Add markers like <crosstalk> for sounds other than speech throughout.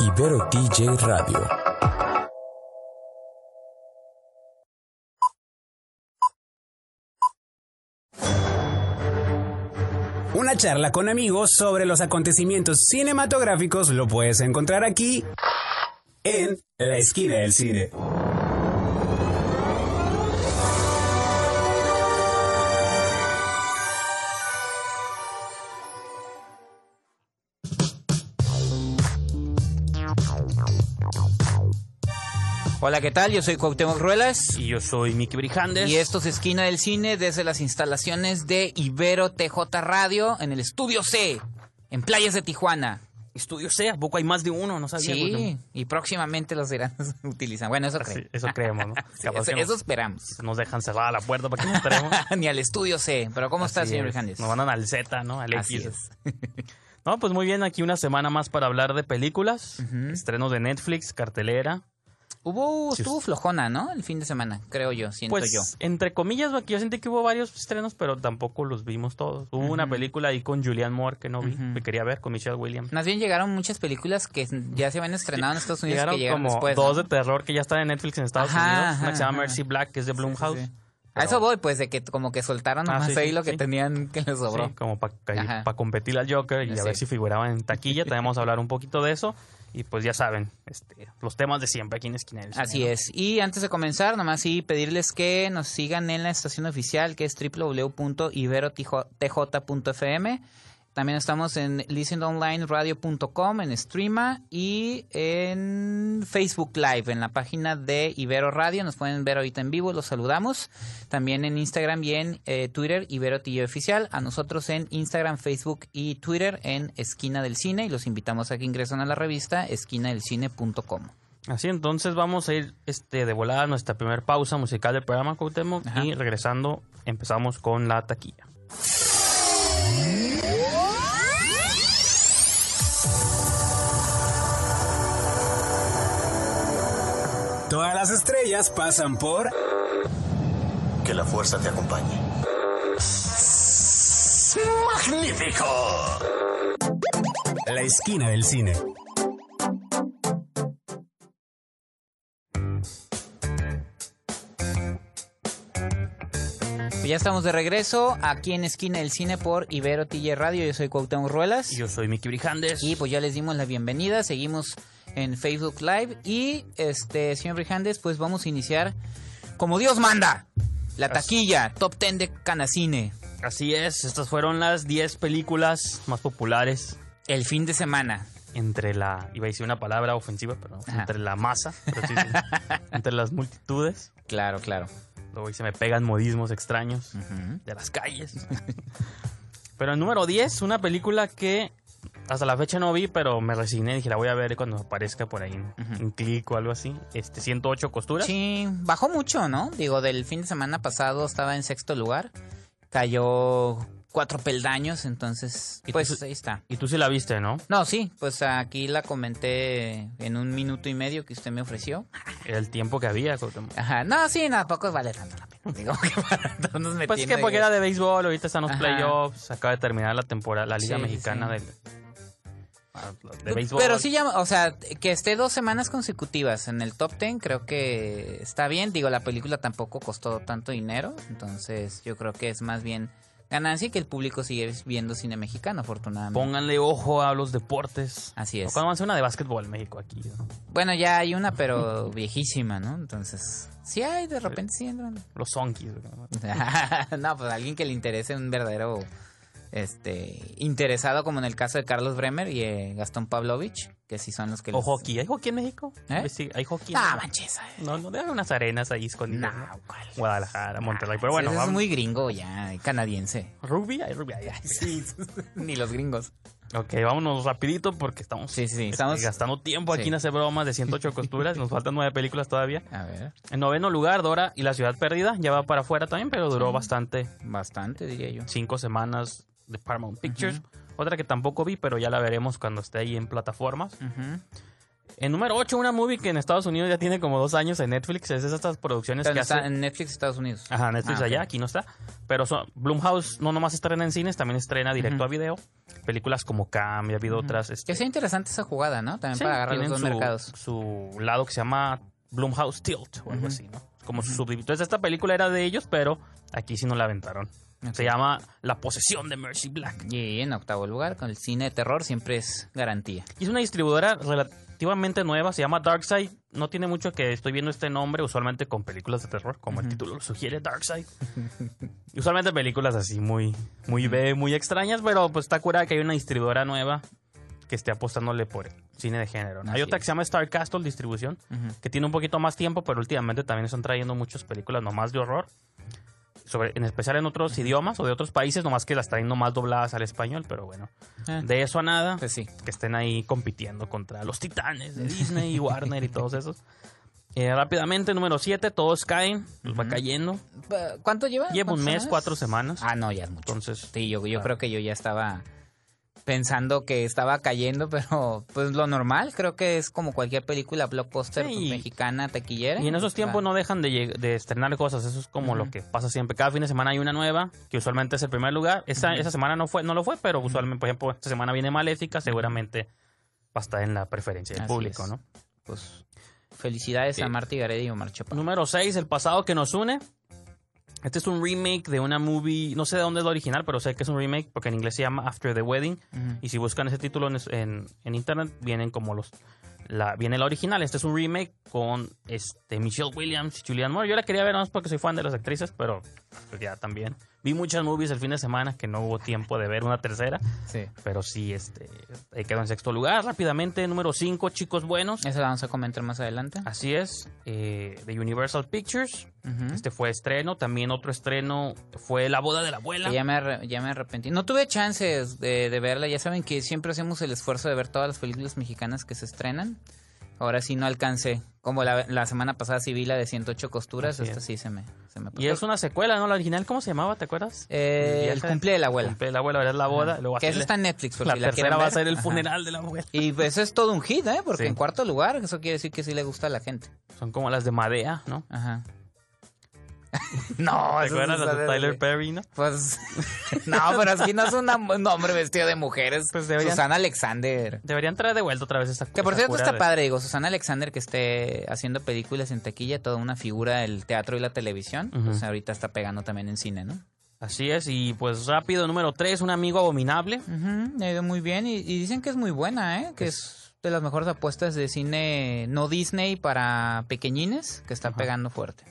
Ibero TJ Radio. Una charla con amigos sobre los acontecimientos cinematográficos lo puedes encontrar aquí en la esquina del cine. Hola, ¿qué tal? Yo soy Cuauhtémoc Ruelas. Y yo soy Miki Brijandes. Y esto es Esquina del Cine desde las instalaciones de Ibero TJ Radio en el Estudio C, en Playas de Tijuana. Estudio C, ¿a poco hay más de uno? No sabía. Sí, y próximamente los irán <laughs> utilizan. Bueno, eso Sí, creo. eso creemos, ¿no? <laughs> Sí, eso, que nos- eso esperamos. Nos dejan cerrada la puerta para que nos entremos. <laughs> Ni al Estudio C. Pero ¿cómo está, Así señor es. Brijandes? Nos mandan al Z, ¿no? Al Así X. es. No, pues muy bien, aquí una semana más para hablar de películas, Ujú. estrenos de Netflix, cartelera. Hubo, estuvo flojona, ¿no? El fin de semana, creo yo, siento Pues, yo. entre comillas, porque yo sentí que hubo varios estrenos, pero tampoco los vimos todos. Hubo una película ahí con Julianne Moore que no vi, Ujú. que quería ver, con Michelle Williams. Más bien llegaron muchas películas que ya se habían estrenado en Estados Unidos Llegaron que llegaron como después. dos ¿no? de terror que ya están en Netflix en Estados Ajá, Unidos. ajá, Una que se llama. Mercy Black, que es de Blumhouse. Sí, sí. A eso voy, pues, de que como que soltaron Ah, sí, ahí sí, lo que sí. tener que les sobró. Sí, como para competir al Joker y a ver si figuraba en taquilla. También vamos a hablar un poquito de eso. Y pues ya saben, este, los temas de siempre aquí en Esquina Así es. Y antes de comenzar, nomás sí pedirles que nos sigan en la estación oficial que es www.iberotj.fm. También estamos en listenonlineradio.com, en Streama y en Facebook Live, en la página de Ibero Radio. Nos pueden ver ahorita en vivo, los saludamos. También en Instagram y en eh, Twitter, Ibero TJ Oficial. A nosotros en Instagram, Facebook y Twitter en Esquina del Cine. Y los invitamos a que ingresen a la revista esquinadelcine.com. Así entonces vamos a ir este, de volada a nuestra primera pausa musical del programa Cuauhtémoc Ajá. y regresando empezamos con la taquilla. Todas las estrellas pasan por Que la fuerza te acompañe. ¡Magnífico! la esquina del cine. Pues ya estamos de regreso aquí en Esquina del Cine por Ibero TJ Radio. Yo soy Cuauhtémoc Ruelas. Y yo soy Miki Brijandes. Y pues ya les dimos la bienvenida. Seguimos en Facebook Live. Y, este, señor Brijandes, pues vamos a iniciar como Dios manda. La taquilla, top 10 de Canacine. Así es, estas fueron las 10 películas más populares El fin de semana. entre la, iba a decir una palabra ofensiva, pero Ajá. entre la masa, pero sí, sí, <laughs> entre las multitudes. Claro, claro. Luego se me pegan modismos extraños de las calles. <laughs> pero el número 10, una película que hasta la fecha no vi, pero me resigné. Dije, la voy a ver cuando aparezca por ahí en clic o algo así. Este, 108 costuras. Sí, bajó mucho, ¿no? Digo, del fin de semana pasado estaba en sexto lugar. Cayó cuatro peldaños, entonces, ¿Y tú pues ahí está. Y tú sí la viste, ¿no? No, sí, pues aquí la comenté en un minuto y medio que usted me ofreció. El tiempo que había. Ajá, no, sí, tampoco vale tanto la pena. Digo <laughs> que para estarnos Pues es que porque era de béisbol, ahorita están los Ajá. playoffs, acaba de terminar la temporada, la liga Sí, mexicana sí. del de béisbol. Pero sí, ya, o sea, que esté dos semanas consecutivas en el top ten, creo que está bien. Digo, la película tampoco costó tanto dinero, entonces yo creo que es más bien ganancia y que el público sigue viendo cine mexicano, afortunadamente. Pónganle ojo a los deportes. Así es. Cuando van a hacer una de básquetbol en México aquí. ¿no? Bueno, ya hay una, pero viejísima, ¿no? Entonces, sí hay, de repente sí entran. Los zonkis. ¿no? <laughs> no, pues alguien que le interese un verdadero este interesado, como en el caso de Carlos Bremer y eh, Gastón Pavlovich, que sí son los que O hockey. ¿Hay hockey en México? ¿Eh? Sí, ¿Hay hockey? en Ah, manches. No, no, debe unas arenas ahí escondidas. No. ¿cuál? Guadalajara, Monterrey. Pero bueno, Ese es muy gringo ya, canadiense. Rugby, hay rugby. ahí, <laughs> ahí. Sí, <laughs> ni los gringos. Ok, vámonos rapidito porque estamos, Sí, sí, sí, este, estamos- gastando tiempo aquí sí. en hacer bromas de 108 <laughs> costuras. Nos faltan nueve películas todavía. A ver, En noveno lugar, Dora y la ciudad perdida. Ya va para afuera también, pero duró bastante. bastante diría yo. Cinco semanas de Paramount Pictures. Otra que tampoco vi, pero ya la veremos cuando esté ahí en plataformas. Ujú. En número 8, una movie que en Estados Unidos ya tiene como dos años en Netflix. Es estas producciones Pero que está hace... en Netflix Estados Unidos. Ajá, Netflix Ah, allá, aquí no está. Pero son, Blumhouse no nomás estrena en cines, también estrena directo Ujú. a video. Películas como Cam, y ha habido otras. este, Que sea interesante esa jugada, ¿no? También sí, para agarrar los dos su, mercados. su lado que se llama Blumhouse Tilt o algo Ujú. así, ¿no? Como su subdivisión. Entonces, esta película era de ellos, pero aquí sí no la aventaron. Se llama La posesión de Mercy Black. Y en octavo lugar, con el cine de terror siempre es garantía. Y es una distribuidora relativamente nueva, se llama Darkside. No tiene mucho que estoy viendo este nombre, usualmente con películas de terror, como el título lo sugiere, Darkside. <laughs> Y usualmente películas así muy, muy B, muy extrañas, pero pues está curada que hay una distribuidora nueva que esté apostándole por el cine de género. ¿no? Hay otra que se llama Star Castle Distribución, que tiene un poquito más tiempo, pero últimamente también están trayendo muchas películas nomás de horror. Sobre, en especial en otros idiomas o de otros países, nomás que las traen nomás dobladas al español, pero bueno, Ah, de eso a nada pues sí. que estén ahí compitiendo contra los titanes de <laughs> Disney y Warner y todos esos. Eh, rápidamente, número 7, todos caen, los va cayendo. ¿Cuánto lleva? Lleva un ¿Cuántas mes, semanas? cuatro semanas. Ah, no, ya es mucho. Entonces, Sí, yo, yo ah. creo que yo ya estaba pensando que estaba cayendo, <laughs> pero pues lo normal, creo que es como cualquier película blockbuster Sí. mexicana taquillera. y en esos tiempos no dejan de, de estrenar cosas, eso es como lo que pasa siempre. Cada fin de semana hay una nueva, que usualmente es el primer lugar. Esa, esa semana no fue no lo fue, pero usualmente, por ejemplo, esta semana viene Maléfica, seguramente va a estar en la preferencia del Así público, es. ¿no? Pues felicidades a Marta Gareda y Omar Chaparro. Número 6, El pasado que nos une. Este es un remake de una movie, no sé de dónde es la original, pero sé que es un remake porque en inglés se llama After the Wedding. Y si buscan ese título en, en- en internet, vienen como los. La, viene la original. Este es un remake con este, Michelle Williams y Julianne Moore. Yo la quería ver más porque soy fan de las actrices, pero pues ya también. Vi muchas movies el fin de semana que no hubo tiempo de ver una tercera. Sí. Pero sí, este, quedó en sexto lugar. Rápidamente, número 5, Chicos Buenos. Eso lo vamos a comentar más adelante. Así es, eh, de Universal Pictures. Este fue estreno. También otro estreno fue La boda de la abuela. Ya me, ya me arrepentí. No tuve chances de, de verla. Ya saben que siempre hacemos el esfuerzo de ver todas las películas mexicanas que se estrenan. Ahora sí no alcancé. Como la, la semana pasada sí vi la de 108 costuras. Así esta es. sí se me, se me. Y es una secuela, ¿no? La original, ¿cómo se llamaba? ¿Te acuerdas? Eh, el cumple de la abuela. Cumple de la abuela, era la boda. luego que eso está en Netflix. Por La si la tercera va a ser el Ajá. funeral de la abuela. Y pues es todo un hit, ¿eh? Porque Sí. en cuarto lugar, eso quiere decir que sí le gusta a la gente. Son como las de Madea, ¿no? Ajá. <laughs> no, ¿Te acuerdas de Tyler Perry, no? Pues. <laughs> no, pero aquí no es una- un hombre vestido de mujeres. Pues deberían- Susana Alexander. Deberían traer de vuelta otra vez esta Que por cierto está de- padre, digo, Susana Alexander que esté haciendo películas en taquilla, toda una figura del teatro y la televisión. Ujú. Pues ahorita está pegando también en cine, ¿no? Así es, y pues rápido, número 3, un amigo abominable. Le ha ido muy bien y, y dicen que es muy buena, ¿eh? Que es de las mejores apuestas de cine no Disney para pequeñines, que está pegando fuerte.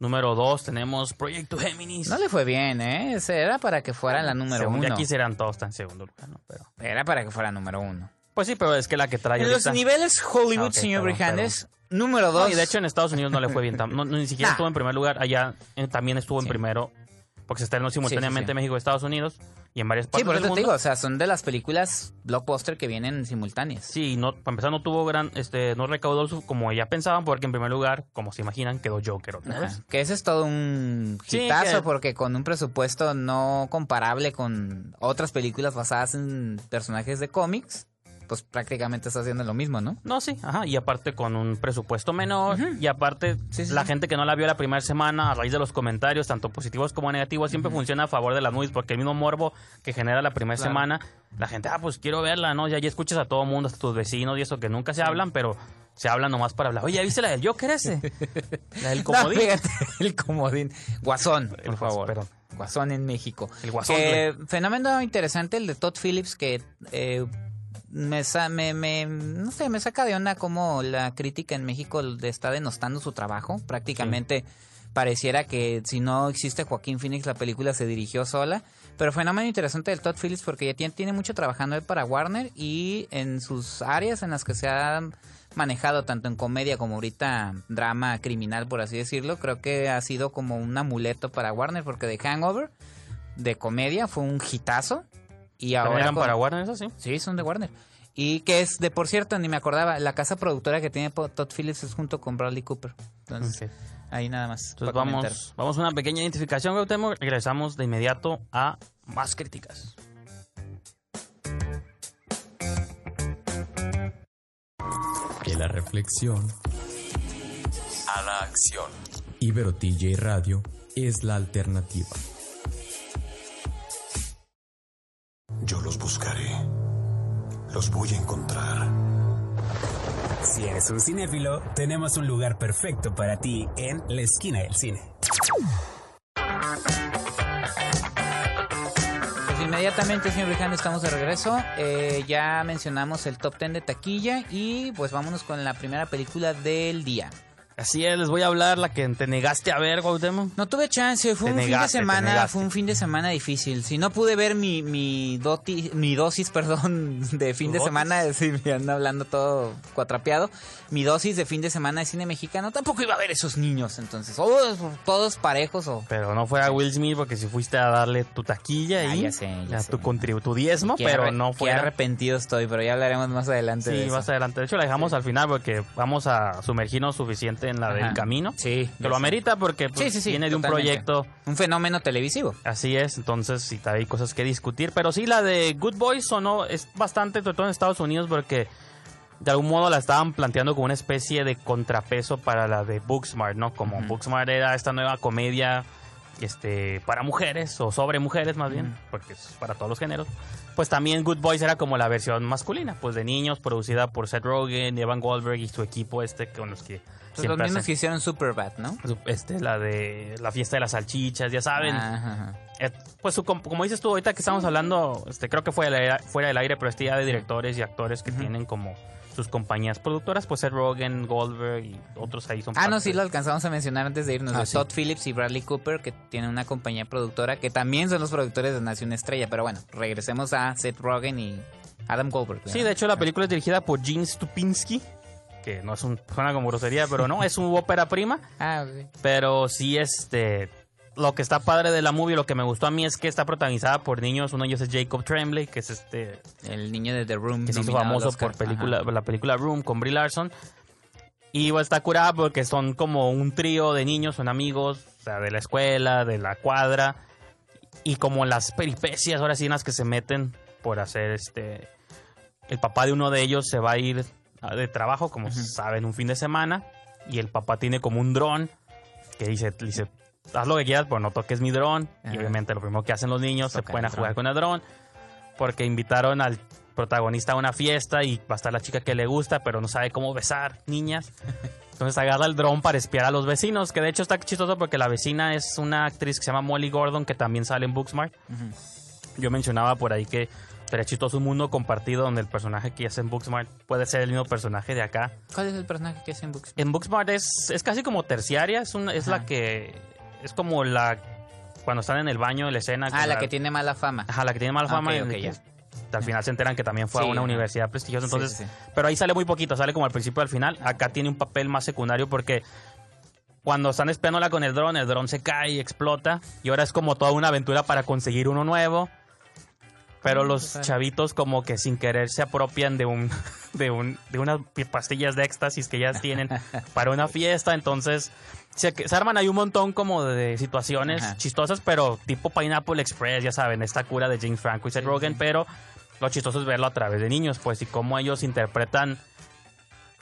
Número 2, tenemos Proyecto Géminis. No le fue bien, ¿eh? Ese era para que fuera la número Según ya uno. quisieran todos estar en segundo lugar, ¿no? Pero, Era para que fuera número uno. pues sí, pero es que la que trae En los niveles Hollywood, Ah, ok, señor perdón, Brijandes, número No, dos. y de hecho en Estados Unidos no le fue bien. no, no, ni siquiera Nah. estuvo en primer lugar. Allá eh, también estuvo en Sí. primero. Porque se estrenó simultáneamente sí. en México y Estados Unidos. Y en varias Sí, partes por del eso te digo, o sea, son de las películas blockbuster que vienen simultáneas. Sí, no, para empezar no tuvo gran, este, no recaudó como ya pensaban, porque en primer lugar, como se imaginan, quedó Joker otra vez. Que ese es todo un Sí, hitazo que- porque con un presupuesto no comparable con otras películas basadas en personajes de cómics, pues prácticamente está haciendo lo mismo, ¿no? No, sí, ajá, y aparte con un presupuesto menor, y aparte Sí, sí, la sí. gente que no la vio la primera semana, a raíz de los comentarios, tanto positivos como negativos, siempre funciona a favor de las movies, porque el mismo morbo que genera la primera Claro. semana, la gente, ah, pues quiero verla, ¿no? Ya, ya escuchas a todo mundo, hasta tus vecinos y eso, que nunca se hablan, pero se hablan nomás para hablar. Oye, ¿ya viste la del Joker ese? <laughs> La del No, comodín. fíjate, el comodín. Guasón, por El favor. perdón. Guasón en México. El guasón, Que, fenómeno interesante el de Todd Phillips que eh, me, sa- me, me- no sé, me saca de onda como la crítica en México está denostando su trabajo. Prácticamente pareciera que si no existe Joaquín Phoenix la película se dirigió sola. Pero fenómeno interesante del Todd Phillips porque ya tiene, tiene mucho trabajando él para Warner y en sus áreas en las que se ha manejado tanto en comedia como ahorita drama criminal por así decirlo creo que ha sido como un amuleto para Warner porque The Hangover de comedia fue un hitazo y ¿También ahora eran con- para Warner, eso sí? sí son de Warner y que es de por cierto ni me acordaba la casa productora que tiene Todd Phillips es junto con Bradley Cooper entonces ahí nada más Entonces comentar. vamos, vamos a una pequeña identificación, Gautemo. Regresamos de inmediato a más críticas. De la reflexión A la acción. Ibero TJ Radio es la alternativa. Yo los buscaré. Los voy a encontrar. Si eres un cinéfilo, tenemos un lugar perfecto para ti en la esquina del cine. Pues inmediatamente, señor Rijano, estamos de regreso. Eh, ya mencionamos el top 10 de taquilla y pues vámonos con la primera película del día. Así es, les voy a hablar la que te negaste a ver, Cuauhtémoc. No tuve chance, fue Te un fin de semana, fue un fin de semana difícil. Si no pude ver mi mi, doti- mi dosis, <laughs> perdón, de fin ¿Tu de semana, <laughs> sí, me anda hablando todo cuatrapeado. Mi dosis de fin de semana de cine mexicano, tampoco iba a ver esos niños, entonces, todos, todos parejos o Pero no fue a Will Smith porque si fuiste a darle tu taquilla Ah, y ya sé, ya sé. tu, contribu- tu diezmo, Qué pero no Qué fue. arrepentido estoy, pero ya hablaremos más adelante de Sí, eso. más adelante. De hecho, la dejamos al final porque vamos a sumergirnos suficiente en la del Ajá. camino. Sí. Que lo amerita porque pues, Sí, sí, sí, viene de un totalmente. proyecto Un fenómeno televisivo. Así es, entonces sí hay cosas que discutir, pero sí la de Good Boys sonó es bastante, sobre todo en Estados Unidos, porque de algún modo la estaban planteando como una especie de contrapeso para la de Booksmart, ¿no? Como Booksmart era esta nueva comedia este para mujeres o sobre mujeres más bien, porque es para todos los géneros. Pues también Good Boys era como la versión masculina, pues de niños, producida por Seth Rogen, Evan Goldberg y su equipo este con los que Pues los mismos hacen- que hicieron Superbad, ¿no? este la de la fiesta de las salchichas, ya saben. Ajá, ajá. Eh, pues su com- como dices tú ahorita que estamos hablando, este creo que fue del aire- fuera del aire, pero este ya de directores y actores que tienen como sus compañías productoras, pues Seth Rogen, Goldberg y otros ahí son Ah, no, sí lo alcanzamos a mencionar antes de irnos. Ah, sí. Todd Phillips y Bradley Cooper, que tienen una compañía productora, que también son los productores de Nación Estrella. Pero bueno, regresemos a Seth Rogen y Adam Goldberg. Sí, de hecho la película es dirigida por Gene Stupinski, que no es un suena como grosería, pero no, es un <laughs> ópera prima, Ah, ok. pero sí este lo que está padre de la movie, lo que me gustó a mí es que está protagonizada por niños, uno de ellos es Jacob Tremblay, que es este El niño de The Room. que se hizo famoso por película, Ajá. la película Room con Brie Larson. Y pues, está curada porque son como un trío de niños, son amigos, o sea, de la escuela, de la cuadra. Y como las peripecias, ahora sí, en las que se meten por hacer este. El papá de uno de ellos se va a ir de trabajo, como saben, un fin de semana. Y el papá tiene como un dron que dice, dice haz lo que quieras, pero no toques mi dron. Y obviamente lo primero que hacen los niños se pueden a jugar con el dron. Porque invitaron al protagonista a una fiesta y va a estar la chica que le gusta, pero no sabe cómo besar niñas. <laughs> Entonces agarra el dron para espiar a los vecinos, que de hecho está chistoso porque la vecina es una actriz que se llama Molly Gordon, que también sale en Booksmart. Yo mencionaba por ahí que sería chistoso un mundo compartido donde el personaje que hace en Booksmart puede ser el mismo personaje de acá. ¿Cuál es el personaje que hace en Books? En Booksmart es, es casi como terciaria, es, una, es la que... Es como la... Cuando están en el baño, la escena. Ah, la que tiene mala fama. Ajá, la que tiene mala fama. y ya. Al final se enteran que también fue Sí, a una universidad prestigiosa. Entonces, sí, sí. Pero ahí sale muy poquito, sale como al principio y al final. Acá tiene un papel más secundario porque cuando están espiándola con el dron, el dron se cae y explota. Y ahora es como toda una aventura para conseguir uno nuevo. Pero los chavitos como que sin querer se apropian de un de un de unas pastillas de éxtasis que ellas tienen <laughs> para una fiesta, entonces se, se arman ahí un montón como de situaciones Ajá. chistosas, pero tipo Pineapple Express, ya saben, esta cura de James Franco y Seth Rogen, pero lo chistoso es verlo a través de niños, pues y cómo ellos interpretan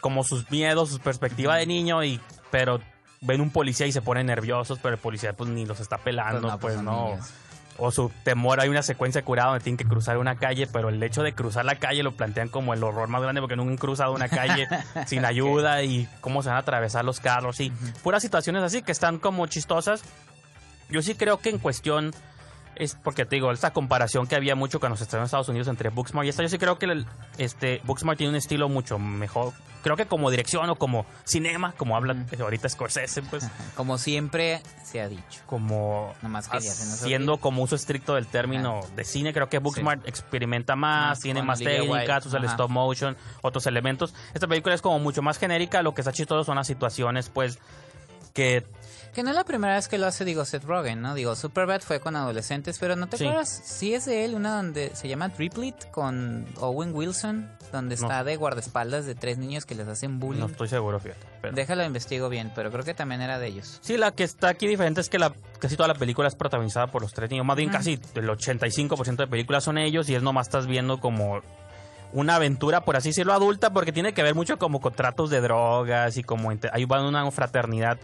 como sus miedos, su perspectiva de niño y pero ven un policía y se ponen nerviosos, pero el policía pues ni los está pelando, pues son no. O su temor, hay una secuencia curada donde tienen que cruzar una calle, pero el hecho de cruzar la calle lo plantean como el horror más grande porque nunca han cruzado una calle <laughs> sin ayuda y cómo se van a atravesar los carros y puras situaciones así que están como chistosas. Yo sí creo que en cuestión es porque te digo, esta comparación que había mucho cuando se estrenó en Estados Unidos entre Booksmart y esta, yo sí creo que el- este Booksmart tiene un estilo mucho mejor. Creo que como dirección o como cinema, como habla ahorita Scorsese, pues Como siempre se ha dicho. como Nomás quería olvidar. como uso estricto del término de cine. Creo que Booksmart experimenta más, tiene más técnicas, usa el stop motion, otros elementos. Esta película es como mucho más genérica. Lo que está chistoso son las situaciones, pues, que Que no es la primera vez que lo hace, digo, Seth Rogen, ¿no? Digo, Superbad fue con adolescentes, pero ¿no te Sí. acuerdas? Sí es de él, una donde se llama Triplet con Owen Wilson, donde No. está de guardaespaldas de tres niños que les hacen bullying. no estoy seguro, fíjate. pero- Déjalo investigo bien, pero creo que también era de ellos. Sí, la que está aquí diferente es que la, casi toda la película es protagonizada por los tres niños. Más bien casi el 85% de películas son ellos y es nomás estás viendo como una aventura, por así decirlo, adulta, porque tiene que ver mucho como con tratos de drogas y como van una fraternidad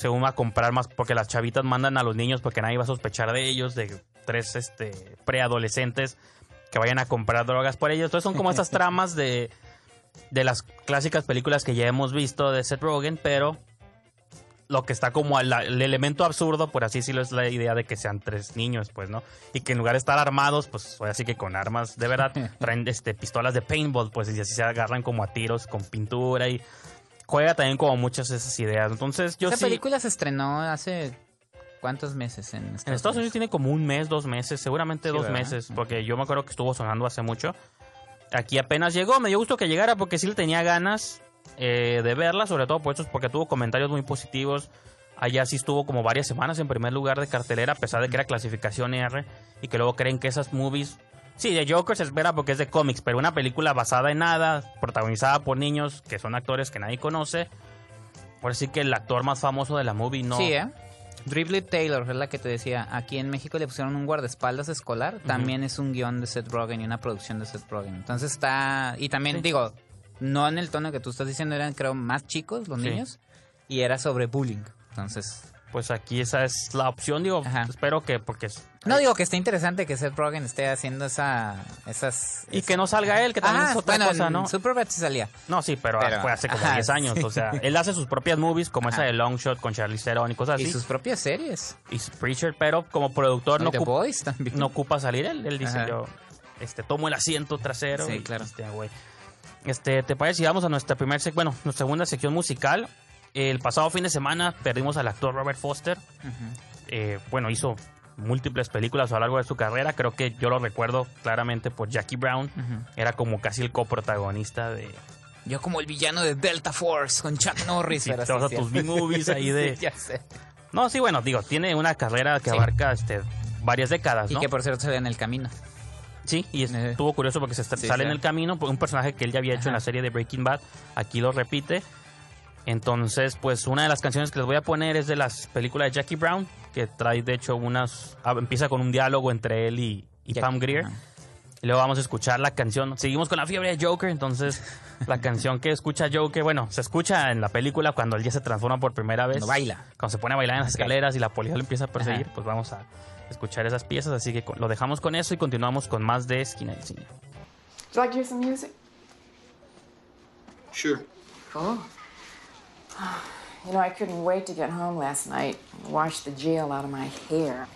según va a comprar más, porque las chavitas mandan a los niños porque nadie va a sospechar de ellos, de tres este, preadolescentes que vayan a comprar drogas por ellos. Entonces son como estas <laughs> tramas de, de las clásicas películas que ya hemos visto de Seth Rogen, pero lo que está como al- el elemento absurdo, por así decirlo, es la idea de que sean tres niños, pues, ¿no? Y que en lugar de estar armados, pues, así que con armas de verdad, <laughs> traen este, pistolas de paintball, pues, y así se agarran como a tiros con pintura y juega también como muchas de esas ideas. Entonces, yo Esa sí... película se estrenó hace cuántos meses en Estados, En Estados Unidos tiene como un mes, dos meses, seguramente Sí, dos ¿verdad? meses, porque yo me acuerdo que estuvo sonando hace mucho. Aquí apenas llegó, me dio gusto que llegara porque sí le tenía ganas eh, de verla, sobre todo por eso, porque tuvo comentarios muy positivos. Allá sí estuvo como varias semanas en primer lugar de cartelera, a pesar de que era clasificación R, y que luego creen que esas movies... Sí, de Joker se espera porque es de cómics, pero una película basada en nada, protagonizada por niños que son actores que nadie conoce. Por así que el actor más famoso de la movie no... Sí, ¿eh? Driblet Taylor es la que te decía. Aquí en México le pusieron un guardaespaldas escolar. También es un guion de Seth Rogen y una producción de Seth Rogen. Entonces está. Y también, Sí. digo, no en el tono que tú estás diciendo, eran creo más chicos los Sí. niños. Y era sobre bullying. Entonces. Pues aquí esa es la opción, digo, Ajá. espero que, porque... es- No digo que esté interesante que Seth Rogen esté haciendo esa. Esas. Y que no salga él, que también Ah, es otra bueno, cosa, ¿no? Superbad sí salía. No, sí, pero, Pero- fue hace como ajá, 10 años, sí. o sea, él hace sus propias movies, como esa de Long Shot con Charlize Theron y cosas así, Y sus propias series. y Preacher, pero como productor no, The ocupa, no ocupa salir él, él dice Ajá. yo, este, tomo el asiento trasero. Sí, y, claro. este, güey. Este, ¿te parece si vamos a nuestra primera, bueno, nuestra segunda sección musical? El pasado fin de semana perdimos al actor Robert Foster, eh, bueno, hizo múltiples películas a lo largo de su carrera. Creo que yo lo recuerdo claramente por Jackie Brown. Era como casi el coprotagonista de Yo como el villano de Delta Force con Chuck Norris. Sí, sí, tus sí. B-movies ahí de- <laughs> Sí, ya sé. No, sí, bueno, digo, tiene una carrera que Sí. abarca este, varias décadas, Y ¿no? que por cierto se ve en el camino. Sí, y estuvo curioso porque se sale en el camino, un personaje que él ya había hecho en la serie de Breaking Bad, aquí lo repite. Entonces, pues una de las canciones que les voy a poner es de las películas de Jackie Brown, que trae de hecho unas... ah, empieza con un diálogo entre él y, y Pam Grier. ajá. Y luego vamos a escuchar la canción. Seguimos con la fiebre de Joker. Entonces, la canción que escucha Joker, bueno, se escucha en la película cuando él ya se transforma por primera vez. Cuando baila. Cuando se pone a bailar en las Ok. escaleras y la policía lo empieza a perseguir, Ajá. pues vamos a escuchar esas piezas. Así que lo dejamos con eso y continuamos con más de Esquina del Cine. Would you like to hear some music? Sure. Cool. <sighs> You know, I couldn't wait to get home last night and wash the gel out of my hair.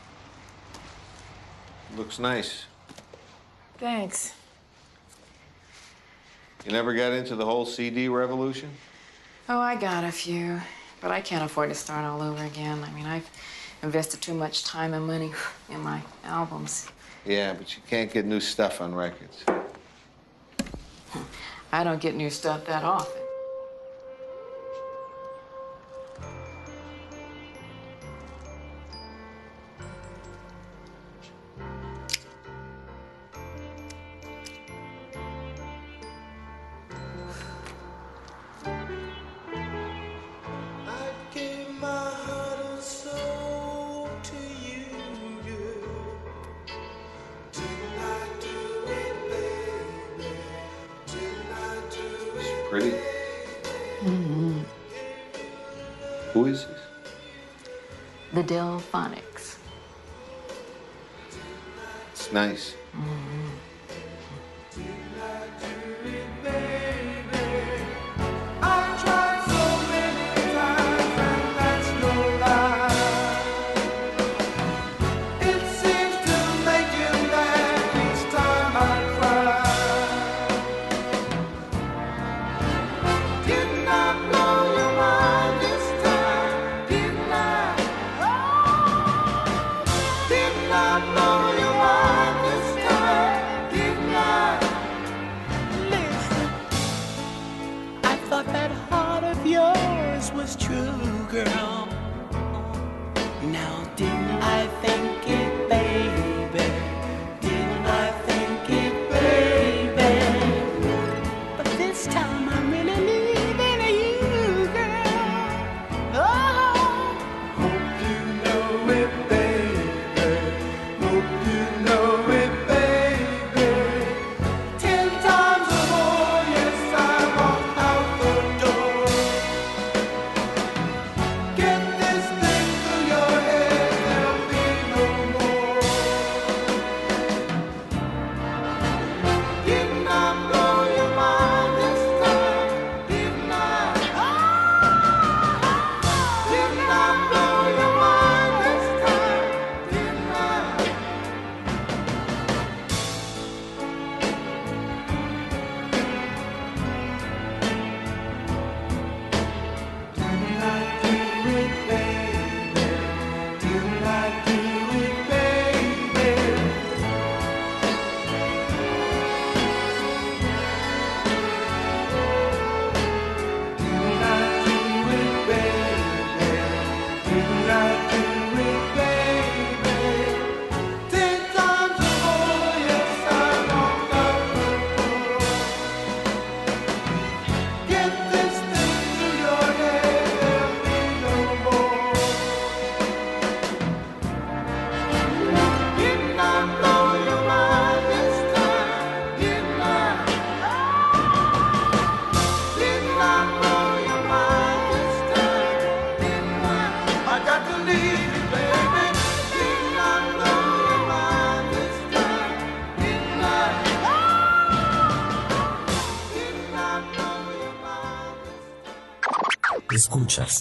Looks nice. Thanks. You never got into the whole CD revolution? Oh, I got a few, but I can't afford to start all over again. I mean, I've invested too much time and money <sighs> in my albums. Yeah, but you can't get new stuff on records. <laughs> I don't get new stuff that often. The Delphonics. It's nice. I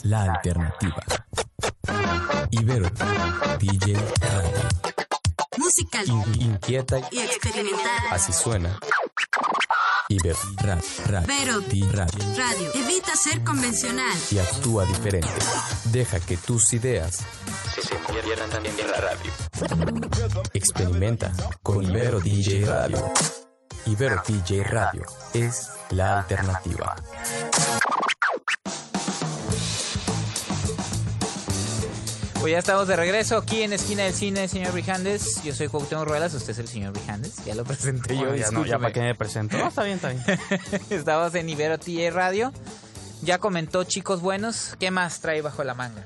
La alternativa. Ibero DJ Radio. Musical In- inquieta y experimental. Así suena. Ibero Ra- Ra- Vero Di Radio. Radio. Evita ser convencional. Y actúa diferente. Deja que tus ideas se conviertan también en la radio. Experimenta con Ibero DJ Radio. Ibero DJ Radio es la alternativa. Pues ya estamos de regreso aquí en Esquina del Cine, señor Brijandes. Yo soy Cuauhtémoc Ruelas, usted es el señor Brijandes. Ya lo presenté yo, ya, no, ya para qué me presento. No, está bien, está bien. <laughs> Estamos en Ibero TJ Radio. Ya comentó, chicos buenos. ¿Qué más trae bajo la manga?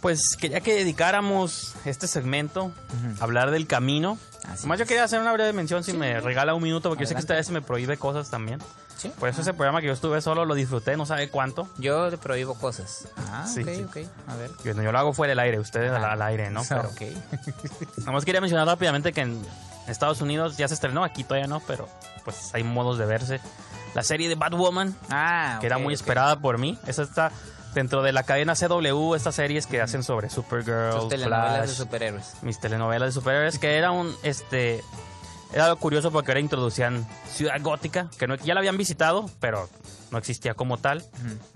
Pues quería que dedicáramos este segmento a hablar del camino. Así Además, yo es. quería hacer una breve mención si me regala un minuto, porque yo sé que Adelante. esta vez se me prohíbe cosas también. Sí. Por eso ese programa que yo estuve solo lo disfruté, no sabe cuánto. Yo le prohíbo cosas. Ah, Sí, ok, sí. ok. A ver. Yo, yo lo hago fuera del aire, ustedes al, Ah. al aire, ¿no? Pero ok. <laughs> nada más quería mencionar rápidamente que en Estados Unidos ya se estrenó, aquí todavía no, pero pues hay modos de verse. La serie de Batwoman, Ah, que era ok, muy ok. esperada por mí. Esa está dentro de la cadena CW, estas series que hacen sobre Supergirl, Sus telenovelas Flash, de superhéroes. mis telenovelas de superhéroes, que era un, este, era algo curioso porque ahora introducían Ciudad Gótica, que no, ya la habían visitado, pero no existía como tal.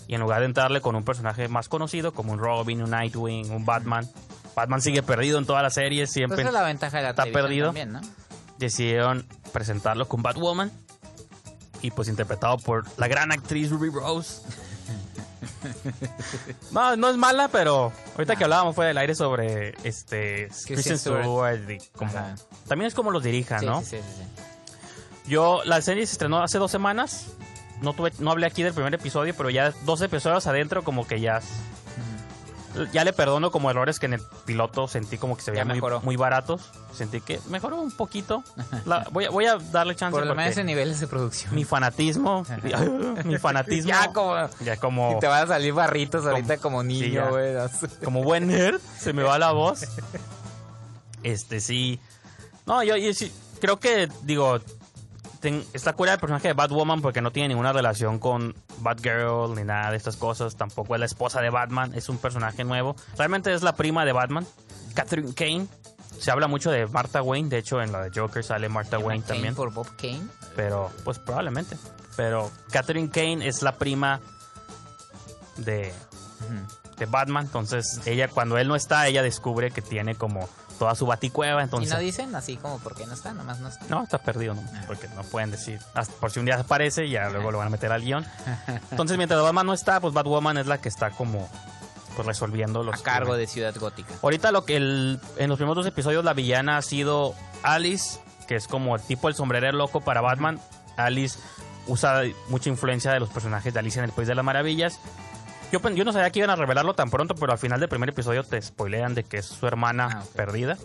Y en lugar de entrarle con un personaje más conocido, como un Robin, un Nightwing, un Batman, Batman sigue perdido en todas las series, Pues siempre esa es la ventaja de la está perdido. también, ¿no? decidieron presentarlo con Batwoman. Y pues interpretado por la gran actriz Ruby Rose. <laughs> No, no es mala, pero ahorita que hablábamos fue del aire sobre este Kristen Stewart. Y como- también es como los dirija, Sí, ¿no? sí, sí, sí, sí. Yo la serie se estrenó hace dos semanas. No tuve, no hablé aquí del primer episodio, pero ya dos episodios adentro como que ya ya le perdono como errores que en el piloto sentí como que se veían muy, baratos. Sentí que mejoró un poquito. La- <laughs> voy, a, voy a darle chance Por lo menos en niveles de producción. mi fanatismo, <laughs> mi fanatismo, Ya como... ya como Y te van a salir barritos ahorita como niño, güey. como buen nerd, se me va la voz. <laughs> Este sí. No, yo, yo sí creo que digo ten- está cura el personaje de Batwoman porque no tiene ninguna relación con Batgirl ni nada de estas cosas. Tampoco es la esposa de Batman, es un personaje nuevo. Realmente es la prima de Batman, Catherine Kane. Se habla mucho de Martha Wayne, de hecho en la de Joker sale Martha Wayne Kane también, por Bob Kane. pero pues probablemente. Pero Catherine Kane es la prima de de Batman, entonces ella cuando él no está, ella descubre que tiene como toda su baticueva, entonces y no dicen así como por qué no está, nomás no está. no, está perdido, ¿no? Ah. porque no pueden decir, hasta por si un día aparece, ya luego lo van a meter al guion. <laughs> Entonces, mientras Batman no está, pues Batwoman es la que está como pues, resolviendo los a cargo de Ciudad Gótica. Ahorita lo que el, en los primeros dos episodios la villana ha sido Alice, que es como el tipo el sombrerero loco para Batman. Alice usa mucha influencia de los personajes de Alicia en el País de las Maravillas. Yo, no sabía que iban a revelarlo tan pronto, pero al final del primer episodio te spoilean de que es su hermana Ah, perdida.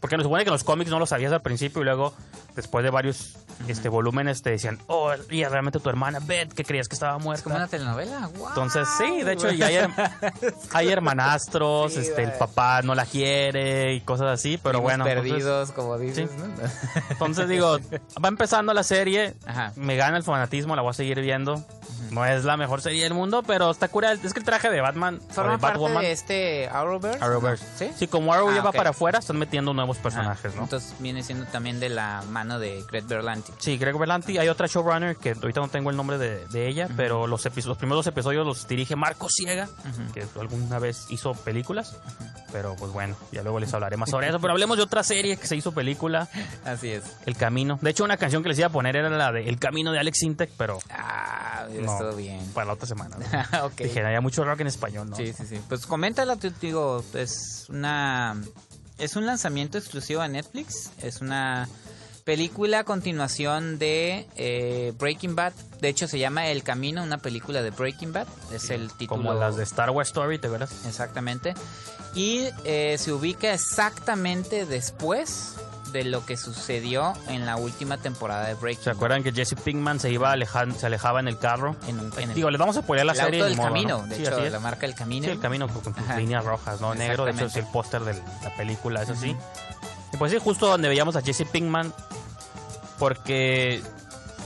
Porque nos supone que en los cómics no lo sabías al principio y luego, después de varios este, volúmenes, te decían, oh, y realmente tu hermana Beth, que creías que estaba Es muerta. como una telenovela. ¡Guau! Entonces, sí, de hecho, ya hay, <laughs> hay hermanastros, Sí, este, el papá no la quiere y cosas así, pero Primos bueno. entonces- perdidos, como dices, Sí. ¿no? Entonces, digo, va empezando la serie, Ajá. me gana el fanatismo, la voy a seguir viendo. No es la mejor serie del mundo, pero está cura. Es que el traje de Batman, ¿Forma de parte Batwoman, de este Arrowverse? Arrowverse. ¿Sí? Sí, como Arrow Ah, ya va ok. para afuera, están metiendo nuevos Ah, personajes, ¿no? Entonces viene siendo también de la de Greg Berlanti. Sí, Greg Berlanti. Hay otra showrunner que ahorita no tengo el nombre de, de ella, pero los, los primeros episodios los dirige Marco Ciega, que alguna vez hizo películas. Pero pues bueno, ya luego les hablaré más sobre eso. Pero hablemos de otra serie que se hizo película, <laughs> Así es. El Camino. De hecho, una canción que les iba a poner era la de El Camino de Alex Intec, pero Ah, No. estuvo bien. para la otra semana. ¿no? <laughs> ok. Dije, había mucho rock en español, ¿no? Sí, sí, sí. Pues coméntala, te digo, es una... Es un lanzamiento exclusivo a Netflix. Es una película a continuación de eh, Breaking Bad. De hecho, se llama El Camino, una película de Breaking Bad. Es el título... Como las de Star Wars Story, ¿te acuerdas? Exactamente. Y eh, se ubica exactamente después de lo que sucedió en la última temporada de Breaking ¿Se acuerdan que Jesse Pinkman se iba alejan- se alejaba en el carro? En un, en el, Digo, les vamos a poner la el serie auto ni del modo, camino, ¿no? de Sí, hecho, la marca El Camino. Sí, el camino con, sus líneas rojas, ¿no? Negro, de hecho es el póster de la película, eso sí. Pues sí, justo donde veíamos a Jesse Pinkman, porque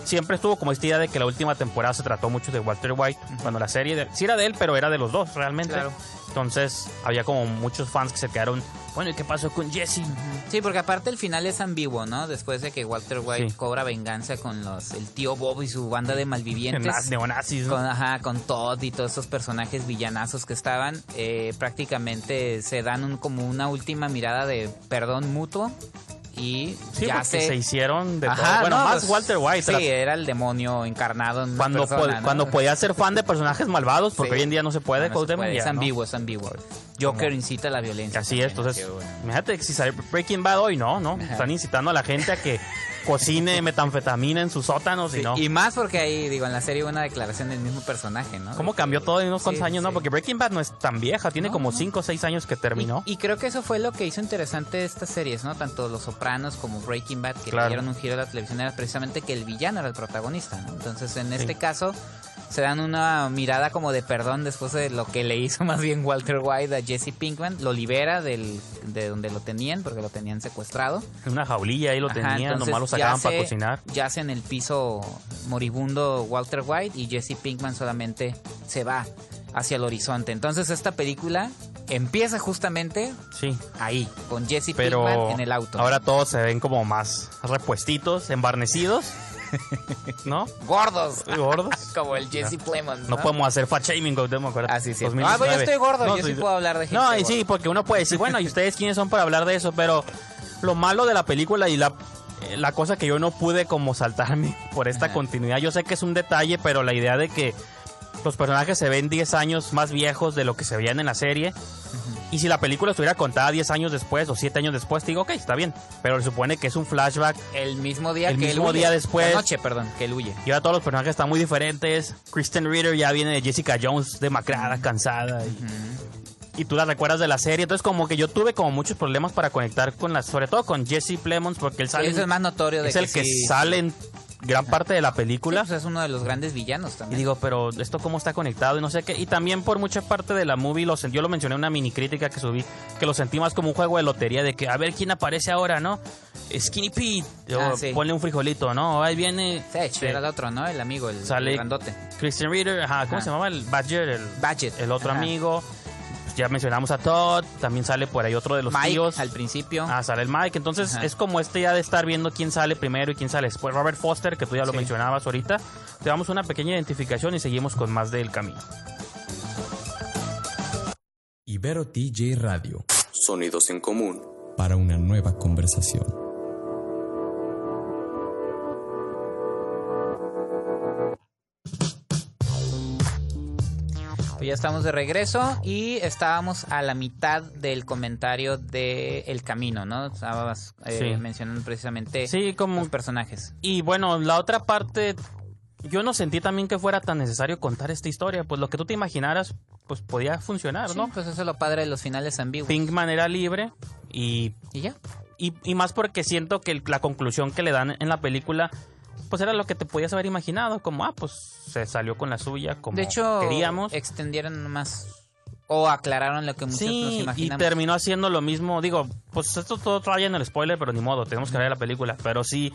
siempre estuvo como esta idea de que la última temporada se trató mucho de Walter White, cuando la serie de- sí era de él, pero era de los dos realmente. Claro. Entonces había como muchos fans que se quedaron, bueno, ¿y qué pasó con Jesse? Sí, porque aparte el final es ambiguo, ¿no? Después de que Walter White Sí. cobra venganza con los el tío Bob y su banda de malvivientes. Naz- neonazis, ¿no? Con, ajá, con Todd y todos esos personajes villanazos que estaban, eh, prácticamente se dan un, como una última mirada de perdón mutuo y Sí, ya se... se hicieron de Ajá, todo. Bueno, no, más pues, Walter White. Sí, era el demonio encarnado en una cuando, persona, po- ¿no? cuando podía ser fan de personajes malvados, porque Sí. hoy en día no se puede, No, se puede, ya, es ambiguo, es ambiguo. Joker incita a la violencia. Así es, entonces, bueno. que si sale Breaking Bad hoy, no, ¿no? Están incitando a la gente a que <laughs> cocine metanfetamina en sus sótanos y no. Y más porque ahí, digo, en la serie hubo una declaración del mismo personaje, ¿no? ¿Cómo cambió todo en unos cuantos Sí, años, no? Porque Breaking Bad no es tan vieja, tiene No, como no. 5 o 6 años que terminó. Y, y creo que eso fue lo que hizo interesante estas series, ¿no? Tanto Los Sopranos como Breaking Bad, que Claro. le dieron un giro a la televisión, era precisamente que el villano era el protagonista, ¿no? Entonces, en este caso, se dan una mirada como de perdón después de lo que le hizo <laughs> más bien Walter White a Jesse Pinkman. Lo libera del, de donde lo tenían, porque lo tenían secuestrado. En una jaulilla ahí lo Ajá, tenían, entonces nomás sacaban para yace- cocinar. Yace en el piso moribundo Walter White y Jesse Pinkman solamente se va hacia el horizonte. Entonces esta película empieza justamente Sí. ahí, con Jesse Pero Pinkman en el auto. ahora todos se ven como más repuestitos, embarnecidos, <laughs> ¿no? gordos, Gordos. <laughs> como el Jesse Plemons. No podemos hacer fat shaming, Cuauhtémoc, acuérdate. Ah, sí, sí. 2019. Ah, pues yo estoy gordo, yo sí puedo hablar de gente No, y gorda. sí, porque uno puede decir, bueno, ¿y ustedes quiénes son para hablar de eso? Pero lo malo de la película y la, la cosa que yo no pude como saltarme <laughs> por esta Ajá. continuidad, yo sé que es un detalle, pero la idea de que los personajes se ven 10 años más viejos de lo que se veían en la serie. Y si la película estuviera contada 10 años después o 7 años después, te digo, ok, está bien. Pero se supone que es un flashback El mismo día El que mismo él huye. día después. La noche, perdón, que él huye. y ahora todos los personajes están muy diferentes. Kristen Ritter ya viene de Jessica Jones demacrada, cansada. Y, y tú la recuerdas de la serie. Entonces como que yo tuve como muchos problemas para conectar con las... Sobre todo con Jesse Plemons porque él sale... Eso es más notorio de es el que sí- sale en gran parte de la Sí, película. pues es uno de los grandes villanos Y también. digo, pero esto cómo está conectado y no sé qué. Y también por mucha parte de la movie, lo, yo lo mencioné en una mini crítica que subí, que lo sentí más como un juego de lotería de que a ver quién aparece ahora, ¿no? Skinny Pete, Ah, sí. ponle un frijolito, ¿no? Ahí viene Sech, Sí. era el otro, ¿no? El amigo, el, Sale- el grandote. Christian Reader, ajá, ¿cómo Ajá. se llamaba? El Badger, el, Badget. el otro Ajá. amigo. Ya mencionamos a Todd, también sale por ahí otro de los Mike, tíos. al principio. Ah, sale el Mike. Entonces Ajá. es como este ya de estar viendo quién sale primero y quién sale después. Robert Foster, que tú ya lo Sí. mencionabas ahorita. Te damos una pequeña identificación y seguimos con más del camino. Ibero TJ Radio. Sonidos en común. Para una nueva conversación. Ya estamos de regreso y estábamos a la mitad del comentario de El Camino, ¿no? Estabas eh, Sí. mencionando precisamente Sí, como los personajes. Y bueno, la otra parte, yo no sentí también que fuera tan necesario contar esta historia. Pues lo que tú te imaginaras, pues podía funcionar, Sí, ¿no? pues eso es lo padre de los finales ambiguos. Pinkman era libre y, Y ya. y, y más porque siento que la conclusión que le dan en la película, pues era lo que te podías haber imaginado. Como, ah, pues se salió con la suya como de hecho, queríamos. extendieron más o aclararon lo que muchos nos Sí, y imaginamos. terminó haciendo lo mismo. Digo, pues esto todo trae en el spoiler, pero ni modo, tenemos que ver la película. Pero sí,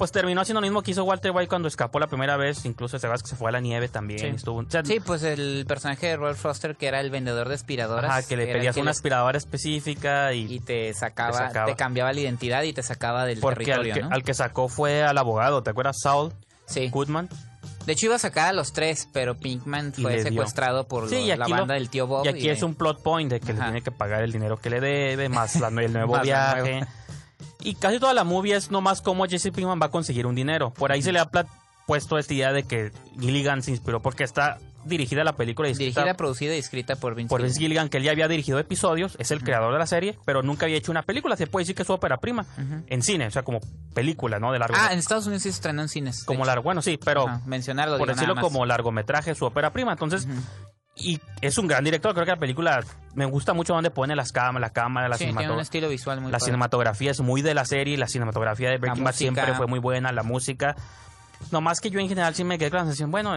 pues terminó haciendo lo mismo que hizo Walter White cuando escapó la primera vez. Incluso se que se fue a la nieve también. Sí. Estuvo, o sea, Sí, pues el personaje de Robert Foster, que era el vendedor de aspiradoras. ajá, que le pedías que una aspiradora específica y, y te sacaba, Te cambiaba la identidad y te sacaba del porque al territorio, que, ¿no? al que sacó fue al abogado, ¿te acuerdas? Saul Sí. Goodman. De hecho iba a sacar a los tres, pero Pinkman Y fue secuestrado por Sí, lo- y la lo- banda del tío Bob. Y aquí es de- un plot point de que le tiene que pagar el dinero que le debe, más la- el nuevo <laughs> Más la viaje. nueva. Y casi toda la movie es nomás cómo Jesse Pinkman va a conseguir un dinero. Por ahí se le ha puesto esta idea de que Gilligan se inspiró porque está dirigida la película y escrita Dirigida, producida y escrita por Vince por Vince Gilligan. Gilligan, que él ya había dirigido episodios, es el creador de la serie, pero nunca había hecho una película. Se puede decir que es su ópera prima en cine, o sea, como película, ¿no? De largo Ah, en Estados Unidos sí se estrenó en cines. como largo, bueno, sí, pero Ajá, mencionarlo, por decirlo como largometraje, su ópera prima. Entonces, y es un gran director. Creo que la película me gusta mucho donde pone las cámaras, la cámara, la Sí, tiene un cinematografía. estilo visual muy La padre. cinematografía es muy de la serie, la cinematografía de Breaking Bad siempre fue muy buena, la música. Nomás que yo en general sí me quedé con la sensación, bueno,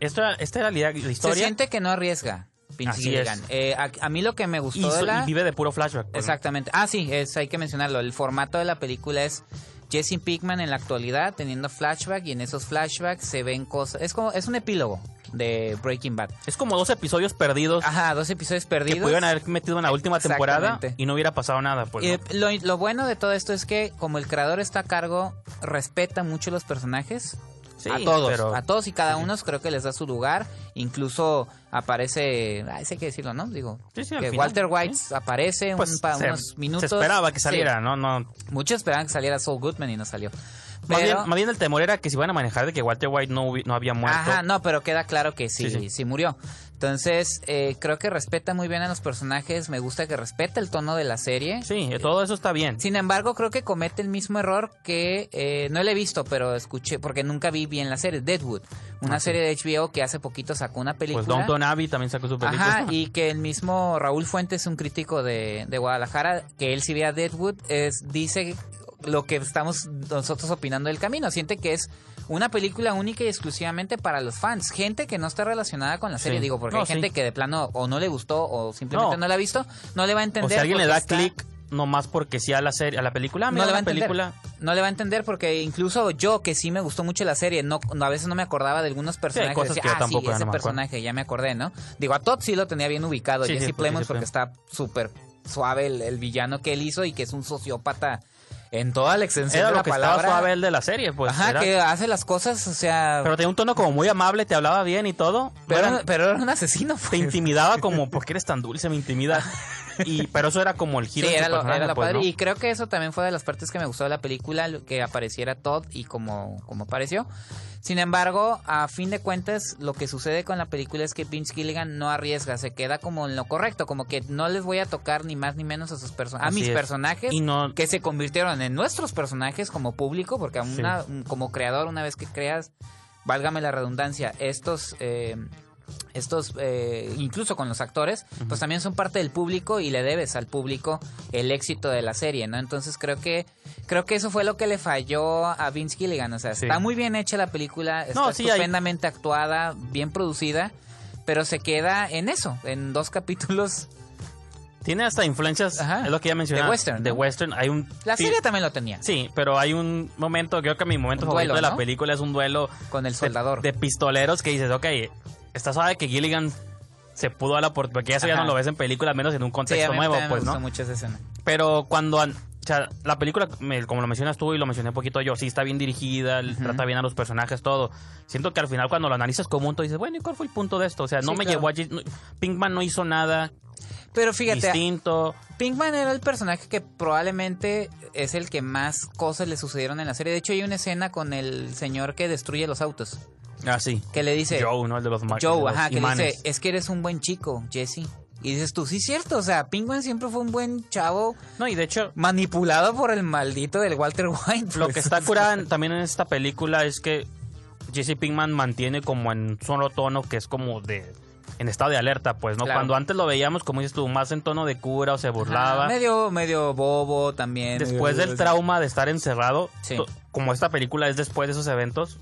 esto, esta era la, la Se historia. siente que no arriesga Así es. Eh, a, a mí lo que me gustó so- de la... y vive de puro flashback. ¿no? Exactamente. Ah, sí, es, hay que mencionarlo. El formato de la película es Jesse Pinkman en la actualidad teniendo flashback y en esos flashbacks se ven cosas. Es como es un epílogo de Breaking Bad. Es como dos episodios perdidos Ajá, dos episodios que perdidos. pudieron haber metido en la última temporada y no hubiera pasado nada. Pues, Eh, ¿no? lo, lo bueno de todo esto es que como el creador está a cargo, respeta mucho los personajes. Sí, a todos, pero- a todos y cada uno creo que les da su lugar. Incluso aparece, ay, sí hay que decirlo, ¿no? Digo, Sí, que final, Walter White aparece Pues un pa- se, unos minutos. se esperaba que saliera, ¿no? no Muchos esperaban que saliera Saul Goodman y no salió. Más, bien, más bien el temor era que se iban a manejar de que Walter White no, no había muerto. Ajá, no, pero queda claro que sí, Sí, sí, sí. murió. Entonces, eh, creo que respeta muy bien a los personajes. Me gusta que respeta el tono de la serie. Sí, todo eso está bien. Sin embargo, creo que comete el mismo error que eh, no lo he visto, pero escuché, porque nunca vi bien la serie, Deadwood. Una Ah, sí. serie de HBO que hace poquito sacó una película. Pues Downton Abbey también sacó su película. Ajá, y que el mismo Raúl Fuentes, un crítico de, de Guadalajara, que él si ve a Deadwood, es, dice lo que estamos nosotros opinando del camino. Siente que es una película única y exclusivamente para los fans. Gente que no está relacionada con la serie, Sí. digo, porque No, hay gente sí. que de plano o no le gustó o simplemente No. no, la ha visto, no le va a entender. o si alguien le da está- clic nomás porque sí a la serie, a la película, no le va a entender. película. No le va a entender porque incluso yo, que sí me gustó mucho la serie, no, no- a veces no me acordaba de algunos personajes. cosas Decía, que yo ah, tampoco sí, ese no me acuerdo". personaje, ya me acordé, ¿no? Digo, a Todd sí lo tenía bien ubicado, Sí, Jesse sí, Plemons, porque está súper suave el, el villano que él hizo y que es un sociópata en toda la extensión Era de lo la que palabra. estaba suave el de la serie, pues. Ajá, era- que hace las cosas, o sea... Pero tenía un tono como muy amable, te hablaba bien y todo. pero, pero era un asesino, te pues. intimidaba como, <laughs> ¿por qué eres tan dulce? Me intimida. <laughs> Y, pero eso era como el giro Sí, de era lo, era lo pues, padre. ¿no? Y creo que eso también fue de las partes que me gustó de la película, que apareciera Todd y como, como apareció. Sin embargo, a fin de cuentas, lo que sucede con la película es que Vince Gilligan no arriesga, se queda como en lo correcto, como que no les voy a tocar ni más ni menos a sus personajes, a mis es. personajes Y no- que se convirtieron en nuestros personajes como público, porque a Sí. una, como creador, una vez que creas, válgame la redundancia, estos eh, estos, eh, incluso con los actores, pues también son parte del público y le debes al público el éxito de la serie, ¿no? Entonces creo que creo que eso fue lo que le falló a Vince Gilligan, o sea, Sí. está muy bien hecha la película, está No, sí, hay- estupendamente actuada, bien producida, pero se queda en eso, en dos capítulos. Tiene hasta influencias, Ajá. es lo que ya mencioné. De western, De ¿no? western. Hay un. La serie también lo tenía, Sí, pero hay un momento, creo que mi momento Un favorito duelo, de la ¿no? película es un duelo con el de- soldador. de, pistoleros que dices, ok, está suave que Gilligan se pudo a la oportunidad, porque eso ya no lo ves en películas, menos en un Sí, a contexto mí nuevo, pues, me ¿no? mucho esa escena. Pero cuando, an- o sea, la película, me- como lo mencionas tú y lo mencioné un poquito yo, sí está bien dirigida, trata bien a los personajes, todo. Siento que al final cuando lo analizas como un todo dices, bueno, ¿y cuál fue el punto de esto? O sea, no Sí, me claro. llevó allí, no- Pinkman no hizo nada Pero fíjate, distinto. Pinkman era el personaje que probablemente es el que más cosas le sucedieron en la serie. De hecho, hay una escena con el señor que destruye los autos. Ah, sí. Que le dice... Joe, ¿no? El de los, de Joe, los ajá, que le dice, es que eres un buen chico, Jesse. Y dices tú, sí, cierto, o sea, Pinkman siempre fue un buen chavo No, y de hecho, manipulado por el maldito del Walter <laughs> White. Lo pues. que está curada también en esta película es que Jesse Pinkman mantiene como en un solo tono que es como de en estado de alerta, pues, ¿no? Claro. Cuando antes lo veíamos, como dices tú, más en tono de cura o se Ajá, burlaba. medio, medio bobo también. Después medio- del trauma de estar encerrado, Sí. como esta película es después de esos eventos,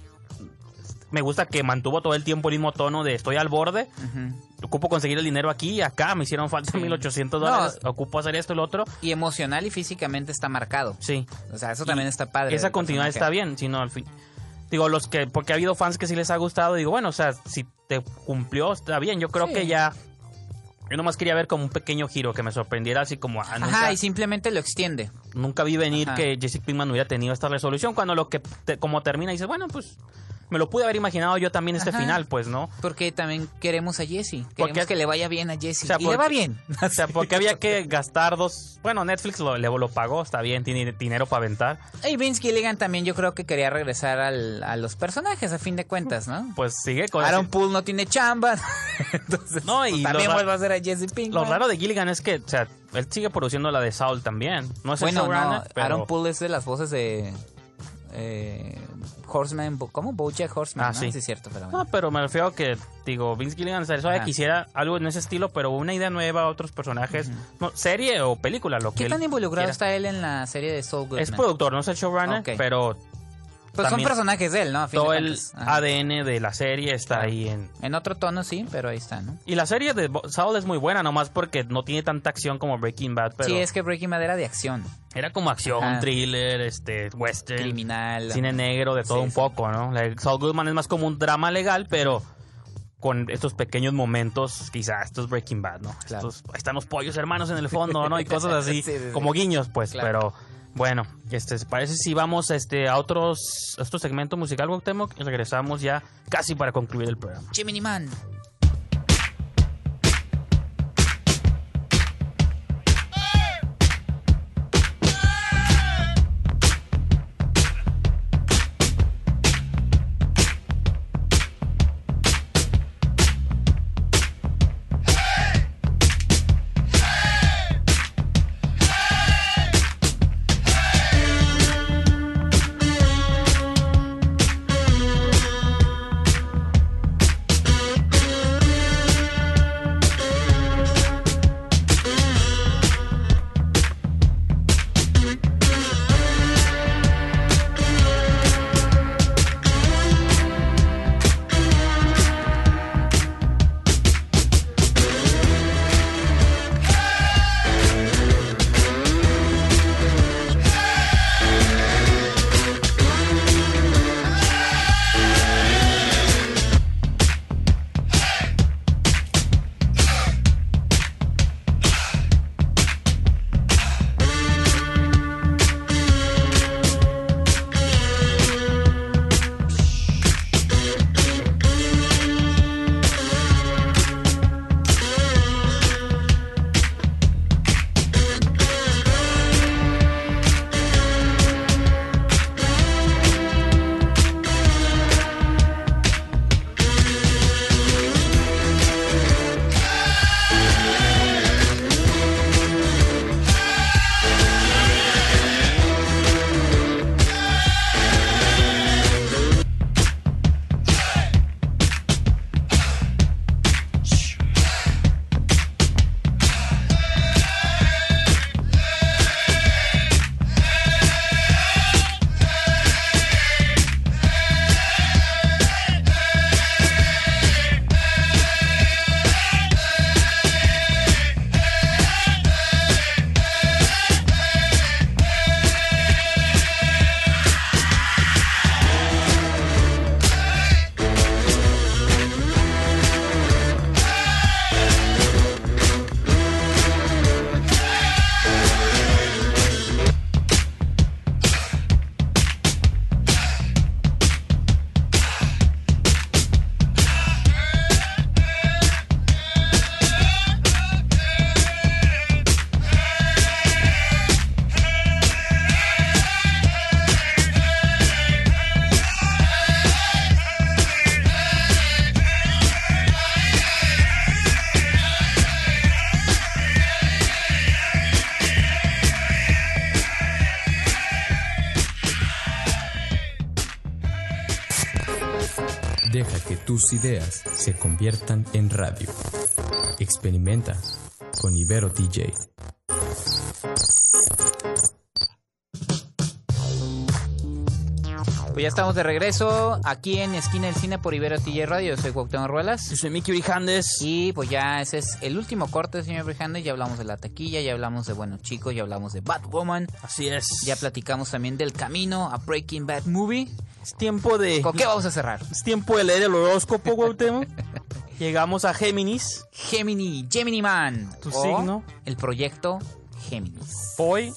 me gusta que mantuvo todo el tiempo el mismo tono de estoy al borde, ocupo conseguir el dinero aquí y acá, me hicieron falta Sí. 1800 No. dólares, ocupo hacer esto y lo otro. Y emocional y físicamente está marcado. Sí. O sea, eso también está padre. esa continuidad está bien, sino al fin. Digo, los que, porque ha habido fans que sí les ha gustado, digo, bueno, o sea, si te cumplió, está bien. Yo creo Sí. que ya. Yo nomás quería ver como un pequeño giro que me sorprendiera, así como. ah, nunca, Ajá, y simplemente lo extiende. nunca vi venir Ajá. que Jesse Pinkman hubiera tenido esta resolución. Cuando lo que, te- como termina, dices, bueno, pues. Me lo pude haber imaginado yo también este Ajá. final, pues, ¿no? Porque también queremos a Jesse. Queremos Porque- que le vaya bien a Jesse. O sea, y le va bien. O sea, <laughs> porque había que gastar dos. Bueno, Netflix lo, le- lo pagó, está bien, tiene dinero para aventar. Y Vince Gilligan también yo creo que quería regresar al- a los personajes a fin de cuentas, ¿no? Pues sigue con Aaron Poole no tiene chamba. <laughs> Entonces, No, y pues, también vuelve a hacer a Jesse Pinkman. Lo raro de Gilligan es que, o sea, él sigue produciendo la de Saul también. No es el Bueno, no, showrunner, pero- Aaron Poole es de las voces de eh, Horseman, ¿cómo? Bojack Horseman, Ah, ¿no? sí. es cierto, pero bueno. No, pero me refiero a que, digo, Vince Gilligan Ajá. quisiera algo en ese estilo, pero una idea nueva, otros personajes, no, serie o película, lo que ¿Qué él tan involucrado quiera. está él en la serie de Soul Goodman? Es productor, no es el showrunner, pero Pues son personajes de él, ¿no? Todo el. ADN de la serie está Claro. ahí en... En otro tono sí, pero ahí está, ¿no? Y la serie de Saul es muy buena, nomás porque no tiene tanta acción como Breaking Bad, pero Sí, es que Breaking Bad era de acción, era como acción, Ajá. thriller, este, western, criminal. cine negro, de todo Sí, un sí. poco, ¿no? La Saul Goodman es más como un drama legal, pero con estos pequeños momentos, quizás esto es Breaking Bad, ¿no? Claro. Estos- están los pollos hermanos en el <laughs> fondo, ¿no? Y cosas así, Sí, sí, sí. como guiños, pues, Claro. pero bueno, este, ¿se parece si vamos este, a otros, a otro segmento musical, Cuauhtémoc? Y regresamos ya casi para concluir el programa. Jiminy Man. Tus ideas se conviertan en radio. Experimenta con Ibero DJ. Pues ya estamos de regreso aquí en Esquina del Cine por Ibero TJ Radio. Yo soy Cuauhtémoc Ruelas. Yo soy Mickey Brijandes. Y pues ya ese es el último corte, señor Brijandes. Ya hablamos de la taquilla, ya hablamos de Buenos Chicos, ya hablamos de Batwoman. Así es. Ya platicamos también del camino a Breaking Bad Movie. Es tiempo de... ¿Con qué vamos a cerrar? Es tiempo de leer el horóscopo, Cuauhtémoc. Llegamos a Géminis. Gemini, Gemini Man. Tu o signo. El proyecto Géminis. Hoy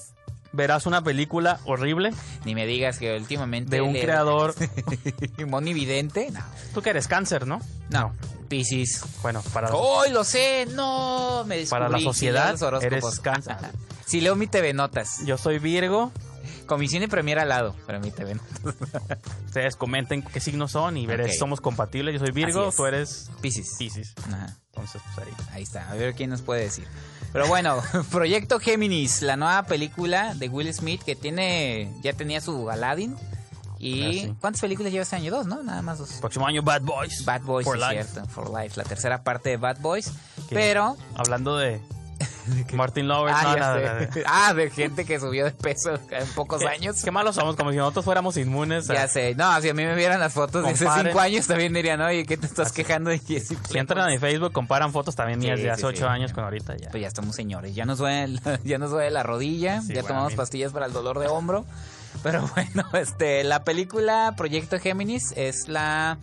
verás una película horrible Ni me digas que últimamente... de un le- creador. <laughs> Monividente. No. Tú que eres cáncer, ¿no? No. Piscis. Bueno, para... ¡Hoy lo sé! ¡No! Me descubrí. Para la sociedad, eres cáncer. <laughs> Si leo mi TV Notas. Yo soy Virgo. Con mi cine premier al lado, Notas. <laughs> Ustedes comenten qué signos son y veré si somos compatibles. Yo soy Virgo, es. tú eres. Pisces. Ajá. Entonces, pues ahí. Ahí está, a ver quién nos puede decir. Pero bueno, <laughs> Proyecto Géminis, la nueva película de Will Smith que tiene, ya tenía su Aladdin. Y Ah, sí. ¿cuántas películas lleva este año? Dos, ¿no? Nada más dos. Próximo año, Bad Boys. Bad Boys, For Life. cierto. For Life, la tercera parte de Bad Boys. Que- Pero, Hablando de, <laughs> Martin Lawrence, Ah, no. <laughs> Ah, de gente que subió de peso en pocos ¿Qué- años. Qué malos somos, como si nosotros fuéramos inmunes. a- Ya sé. No, si a mí me vieran las fotos de hace cinco años, también dirían, oye, ¿qué te estás quejando de Jesse Si entran a mi Facebook, comparan fotos también mías Sí, de hace sí, ocho sí. años con ahorita ya. Pues ya estamos señores. Ya nos duele, <laughs> ya nos duele la rodilla. Ya bueno, tomamos pastillas para el dolor de hombro. Pero bueno, este, la película Proyecto Géminis es la.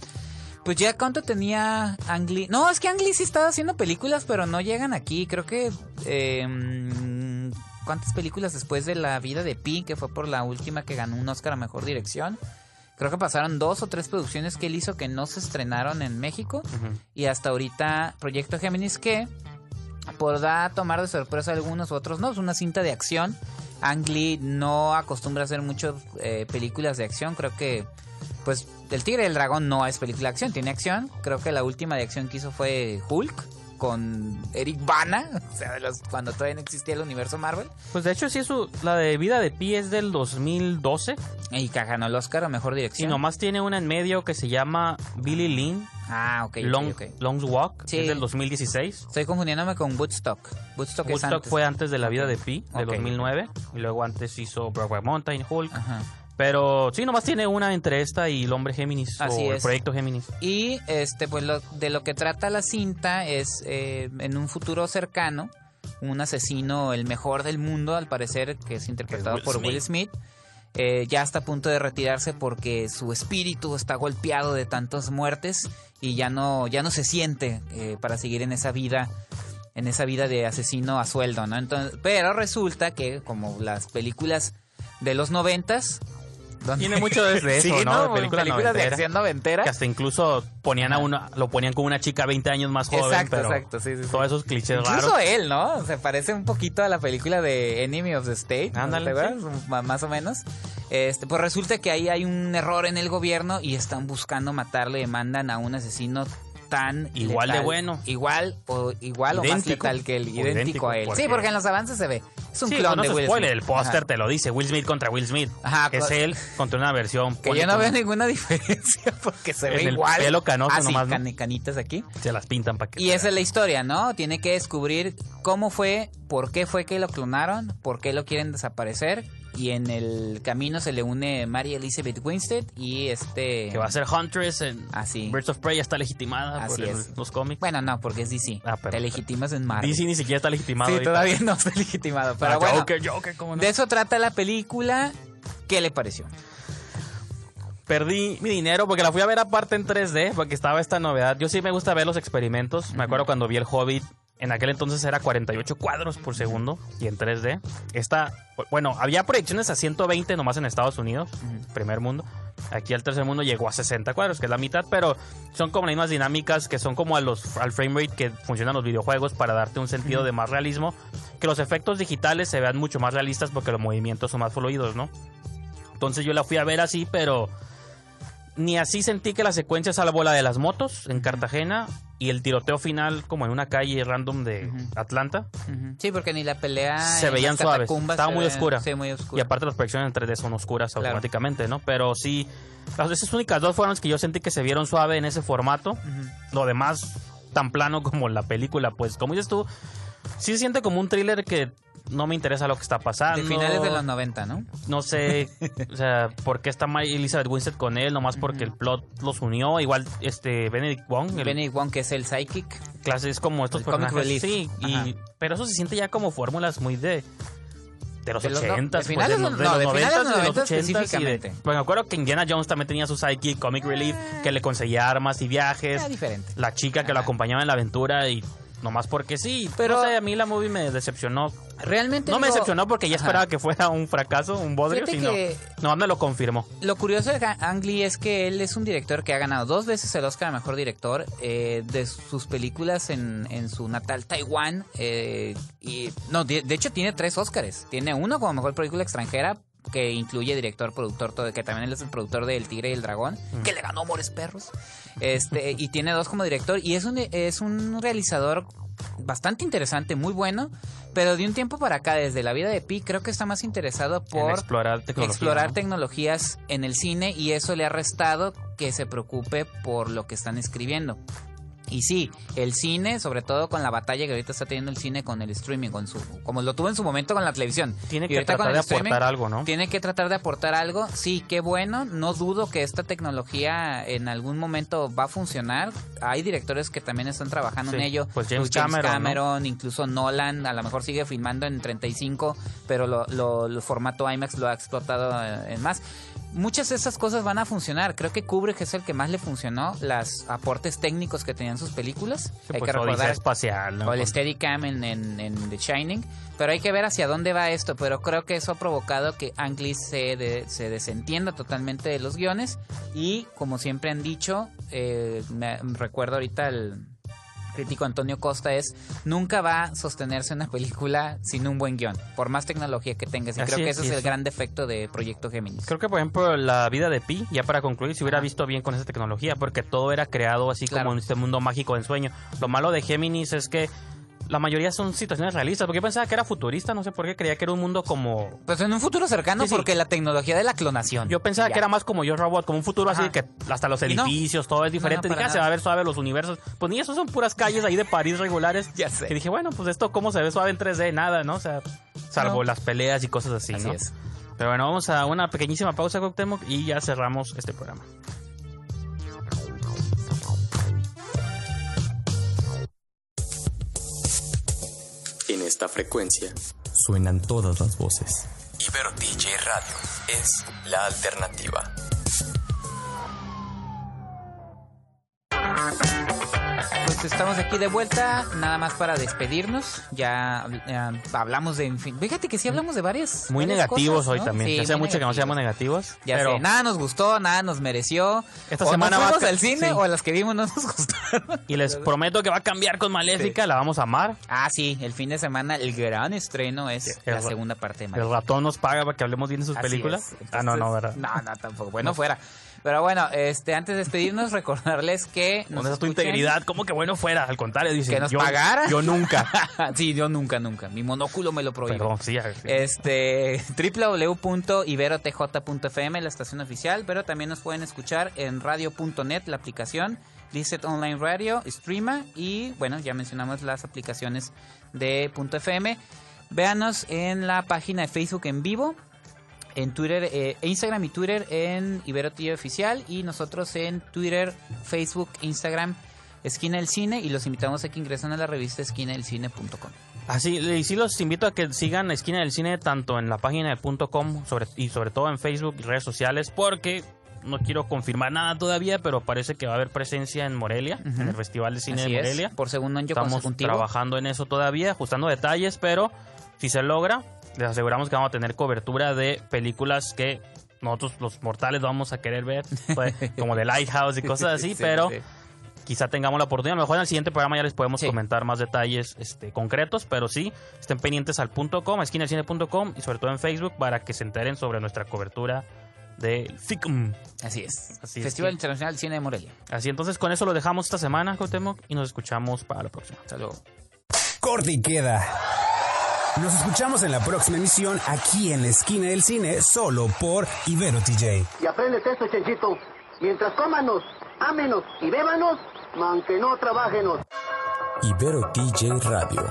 Pues ya cuánto tenía Ang Lee? No, es que Ang Lee sí estaba haciendo películas, pero no llegan aquí. Creo que. eh, mm, ¿Cuántas películas después de La vida de Pi, que fue por la última que ganó un Oscar a mejor dirección? Creo que pasaron dos o tres producciones que él hizo que no se estrenaron en México. Y hasta ahorita Proyecto Géminis que podrá tomar de sorpresa a algunos u otros no. Es una cinta de acción. Ang Lee no acostumbra a hacer muchas eh, películas de acción. Creo que, pues, El Tigre y el Dragón no es película de acción, tiene acción. Creo que la última de acción que hizo fue Hulk con Eric Bana, <laughs> o sea, de los- cuando todavía no existía el universo Marvel. Pues de hecho, sí, su, la de Vida de Pi es del 2012 Y que ganó el Oscar a mejor y dirección. nomás tiene una en medio que se llama Billy Lynn, Ah, ok, Long. Long's Walk, Sí. es del 2016. Estoy confundiéndome con Woodstock. Woodstock, es Woodstock antes. fue antes de La Vida de Pi, de Ok, 2009. Y luego antes hizo Broadway Mountain, Hulk. Ajá. Pero sí, nomás tiene una entre esta y El Hombre Géminis. Así o el es. Proyecto Géminis. Y este, pues lo, de lo que trata la cinta es eh, en un futuro cercano, un asesino, el mejor del mundo, al parecer, que es interpretado Will por Will Smith. eh, ya está a punto de retirarse porque su espíritu está golpeado de tantas muertes y ya no, ya no se siente eh, para seguir en esa vida, en esa vida de asesino a sueldo, ¿no? Entonces, pero resulta que como las películas de los noventas, donde- Tiene mucho de eso, <laughs> Sí, ¿no? De película películas de acción noventera. Que hasta incluso ponían a una, lo ponían con una chica 20 años más joven. Exacto, pero exacto, sí, sí. Todos esos clichés Incluso raros. él, ¿no? Se parece un poquito a la película de Enemy of the State. ¿no? Ándale. Ma- Más o menos. Este, pues resulta que ahí hay un error en el gobierno y están buscando matarle y mandan a un asesino tan Igual de bueno. Igual o igual o más Idéntico. letal que él, idéntico, idéntico, a él. porque- Sí, porque en los avances se ve. Es un Sí, clon no de Will spoiler, Smith. el póster te lo dice, Will Smith contra Will Smith. Ajá, es co- él contra una versión. Que yo no veo ninguna <laughs> diferencia porque se En ve el igual. pelo canoso ah, nomás, ¿no? can- canitas aquí. Se las pintan para que. Y esa es la historia, ¿no? Tiene que descubrir cómo fue, por qué fue que lo clonaron, por qué lo quieren desaparecer. Y en el camino se le une Mary Elizabeth Winstead y este... Que va a ser Huntress en Así. Birds of Prey ya está legitimada Así por el- es. los cómics. Bueno, no, porque es DC. Ah, pero- Te legitimas en Marvel. DC ni siquiera está legitimado. Sí, ahorita. todavía no está <laughs> legitimado. Pero Ah, bueno, Joker, Joker, ¿cómo no? de eso trata la película. ¿Qué le pareció? Perdí mi dinero porque la fui a ver aparte en 3D porque estaba esta novedad. Yo sí me gusta ver los experimentos. Me acuerdo cuando vi el Hobbit. En aquel entonces era 48 cuadros por segundo y en 3D. Esta, bueno, había proyecciones a 120 nomás en Estados Unidos, primer mundo. Aquí al tercer mundo llegó a 60 cuadros, que es la mitad, pero son como las mismas dinámicas que son como a los, al frame rate que funcionan los videojuegos para darte un sentido de más realismo. Que los efectos digitales se vean mucho más realistas porque los movimientos son más fluidos, ¿no? Entonces yo la fui a ver así, pero ni así sentí que la secuencia, salvo la de las motos en Cartagena y el tiroteo final como en una calle random de Atlanta. Sí, porque ni la pelea. se veían suaves. Estaba muy ven- oscura. Sí, muy Y oscura. aparte las proyecciones en 3D son oscuras Claro. automáticamente, ¿no? Pero sí, las esas únicas dos fueron las que yo sentí que se vieron suave en ese formato. Lo demás, tan plano como la película, pues como dices tú, sí se siente como un thriller que no me interesa lo que está pasando. De finales de los 90, ¿no? No sé, o sea, por qué está Elizabeth Winstead con él, nomás porque el plot los unió. Igual, este, Benedict Wong, el Benny Wong, que es el psychic. clase es como estos El comic personajes. relief. Sí, y, pero eso se siente ya como fórmulas muy de de los De los no- 80 de finales pues, de, los de finales 90 de los y de los 90 80 y de, específicamente. pues me acuerdo que Indiana Jones también tenía su sidekick comic relief que le conseguía armas y viajes Era diferente. la chica que lo acompañaba en la aventura y nomás porque sí Pero- pero no sé, a mí la movie me decepcionó Realmente no me decepcionó porque ya Ajá. esperaba que fuera un fracaso un bodrio Fíjate sino que- nomás me lo confirmó Lo curioso de Ang Lee es que él es un director que ha ganado dos veces el Oscar a Mejor Director eh, de sus películas en, en su natal Taiwán. eh, y No, de, de hecho tiene tres Oscars. Tiene uno como Mejor Película Extranjera que incluye director, productor, todo, que también él es el productor de El Tigre y el Dragón, que le ganó Amores Perros. Este, y tiene dos como director. Y es un, es un realizador bastante interesante, muy bueno. Pero de un tiempo para acá, desde la vida de Pi, creo que está más interesado en por explorar tecnología explorar ¿no? tecnologías en el cine y eso le ha restado que se preocupe por lo que están escribiendo. Y sí, el cine, sobre todo con la batalla que ahorita está teniendo el cine con el streaming, con su, como lo tuvo en su momento con la televisión. Tiene que tratar de aportar algo, ¿no? Tiene que tratar de aportar algo. Sí, qué bueno. No dudo que esta tecnología en algún momento va a funcionar. Hay directores que también están trabajando en ello. pues James Cameron, ¿no? Cameron, incluso Nolan, a lo mejor sigue filmando en 35, pero lo, lo- el formato IMAX lo ha explotado eh, en más. Muchas de esas cosas van a funcionar. Creo que Kubrick es el que más le funcionó, los aportes técnicos que tenían sus películas. Sí, Hay pues, que recordar espacial, ¿no? o el Steadicam en, en, en The Shining. Pero hay que ver hacia dónde va esto. Pero creo que eso ha provocado que Ang Lee se, de- se desentienda totalmente de los guiones. Y como siempre han dicho, eh, me recuerdo ahorita el crítico Antonio Costa es nunca va a sostenerse una película sin un buen guion, por más tecnología que tengas. Y Así creo que es, ese es el gran defecto de Proyecto Géminis. Creo que, por ejemplo, la vida de Pi, ya para concluir, se hubiera visto bien con esa tecnología, porque todo era creado así Claro. como en este mundo mágico de ensueño. Lo malo de Géminis es que la mayoría son situaciones realistas, porque yo pensaba que era futurista, no sé por qué, creía que era un mundo como... Pues en un futuro cercano, Sí, sí. porque la tecnología de la clonación. Yo pensaba Ya. que era más como Yo Robot, como un futuro así que hasta los no. edificios, todo es diferente. No, no, dije, ah, se va a ver suave los universos. Pues ni eso son puras calles ahí de París regulares. <laughs> Ya sé. Que dije, bueno, pues esto cómo se ve suave en 3D, nada, ¿no? O sea, salvo las peleas y cosas así, Así ¿no? es. Pero bueno, vamos a una pequeñísima pausa, Cuauhtémoc, y ya cerramos este programa. Esta frecuencia suenan todas las voces. Ibero DJ Radio es la alternativa. Pues estamos aquí de vuelta, nada más para despedirnos. Ya hablamos de. en fin, fíjate que sí hablamos de varias. Muy varias negativos cosas, hoy ¿no? también. Sí, ya muy mucho que no seamos negativos. Ya pero sé, nada nos gustó, nada nos mereció. Esta o semana no va a fuimos ca- al cine sí. o las que vimos no nos <laughs> gustaron. Y les prometo que va a cambiar con Maléfica, la vamos a amar. Ah, sí, el fin de semana el gran estreno es el la segunda parte de El Maléfica. ratón nos paga para que hablemos bien de sus Así películas. ah, no, no, ¿verdad? No, no, tampoco. Bueno, fuera. Pero bueno, este, antes de despedirnos, recordarles que. nos ¿Dónde está tu integridad? ¿Cómo que bueno fuera? Al contrario, dice. Que nos yo, pagara. Yo nunca. <laughs> sí, yo nunca, nunca. Mi monóculo me lo prohíbe. Perdón, sí. sí. Este, www.iberotj.fm, la estación oficial, pero también nos pueden escuchar en radio.net, la aplicación, Lizet Online Radio, Streama y, bueno, ya mencionamos las aplicaciones de .fm. Véanos en la página de Facebook en vivo, en Twitter, eh, Instagram y Twitter en Ibero TV Oficial y nosotros en Twitter, Facebook, Instagram, Esquina del Cine y los invitamos a que ingresen a la revista esquinadelcine.com. Así, y sí los invito a que sigan Esquina del Cine tanto en la página de punto .com sobre, y sobre todo en Facebook y redes sociales porque no quiero confirmar nada todavía, pero parece que va a haber presencia en Morelia, en el Festival de Cine Así de es, Morelia. por segundo año Estamos consecutivo. trabajando en eso todavía, ajustando detalles, pero si se logra, les aseguramos que vamos a tener cobertura de películas que nosotros los mortales vamos a querer ver, pues, <laughs> como The Lighthouse y cosas así, Sí, pero sí. quizá tengamos la oportunidad. A lo mejor en el siguiente programa ya les podemos Sí. comentar más detalles este, concretos, pero sí, estén pendientes al punto .com, esquinalcine.com y sobre todo en Facebook para que se enteren sobre nuestra cobertura del FICM. Así es. Así es Festival Internacional de Cine de Morelia. Así entonces con eso lo dejamos esta semana, Cuauhtémoc, y nos escuchamos para la próxima. Hasta luego. Corte y queda. Nos escuchamos en la próxima emisión aquí en la esquina del cine, solo por Ibero TJ. Y aprendes esto, Chenchito. Mientras cómanos, ámenos y bébanos, aunque no trabajenos. Ibero DJ Radio.